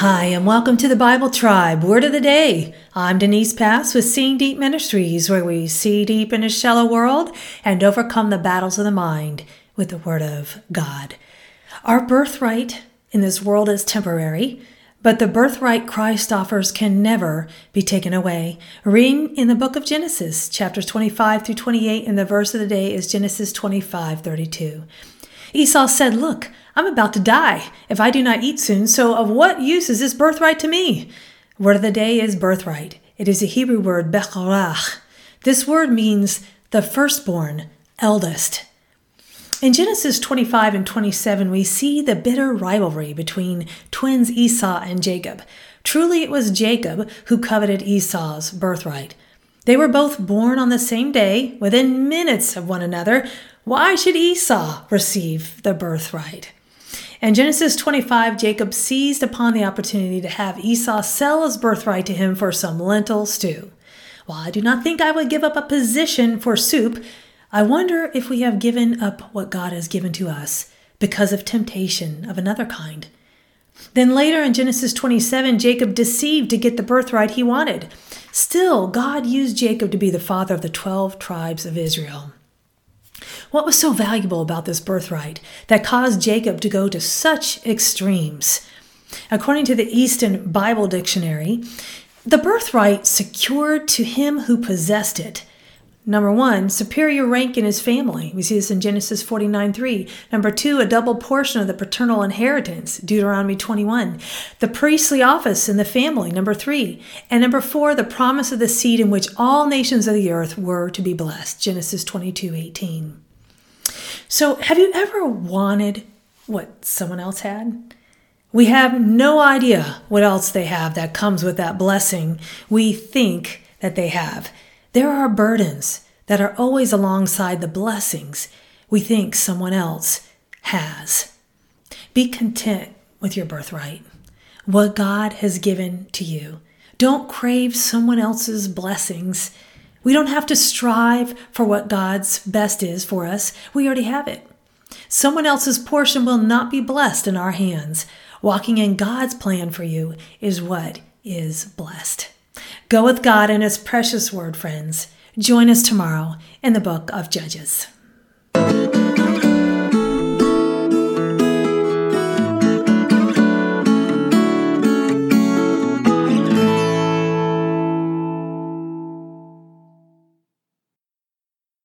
Hi, and welcome to the Bible Tribe Word of the Day. I'm Denise Pass with Seeing Deep Ministries, where we see deep in a shallow world and overcome the battles of the mind with the Word of God. Our birthright in this world is temporary, but the birthright Christ offers can never be taken away. Reading in the book of Genesis, chapters 25 through 28, and the verse of the day is Genesis 25 32. Esau said, Look, I'm about to die if I do not eat soon, so of what use is this birthright to me? Word of the day is birthright. It is a Hebrew word, becharach. This word means the firstborn, eldest. In Genesis 25 and 27, we see the bitter rivalry between twins Esau and Jacob. Truly, it was Jacob who coveted Esau's birthright. They were both born on the same day, within minutes of one another. Why should Esau receive the birthright? In Genesis 25, Jacob seized upon the opportunity to have Esau sell his birthright to him for some lentil stew. While I do not think I would give up a position for soup, I wonder if we have given up what God has given to us because of temptation of another kind. Then later in Genesis 27, Jacob deceived to get the birthright he wanted. Still, God used Jacob to be the father of the 12 tribes of Israel. What was so valuable about this birthright that caused Jacob to go to such extremes? According to the Easton Bible Dictionary, the birthright secured to him who possessed it Number one, superior rank in his family. We see this in Genesis 49 3. Number two, a double portion of the paternal inheritance. Deuteronomy 21. The priestly office in the family. Number three. And number four, the promise of the seed in which all nations of the earth were to be blessed. Genesis 22 18. So, have you ever wanted what someone else had? We have no idea what else they have that comes with that blessing we think that they have. There are burdens that are always alongside the blessings we think someone else has. Be content with your birthright, what God has given to you. Don't crave someone else's blessings. We don't have to strive for what God's best is for us. We already have it. Someone else's portion will not be blessed in our hands. Walking in God's plan for you is what is blessed. Go with God and His precious word, friends. Join us tomorrow in the book of Judges.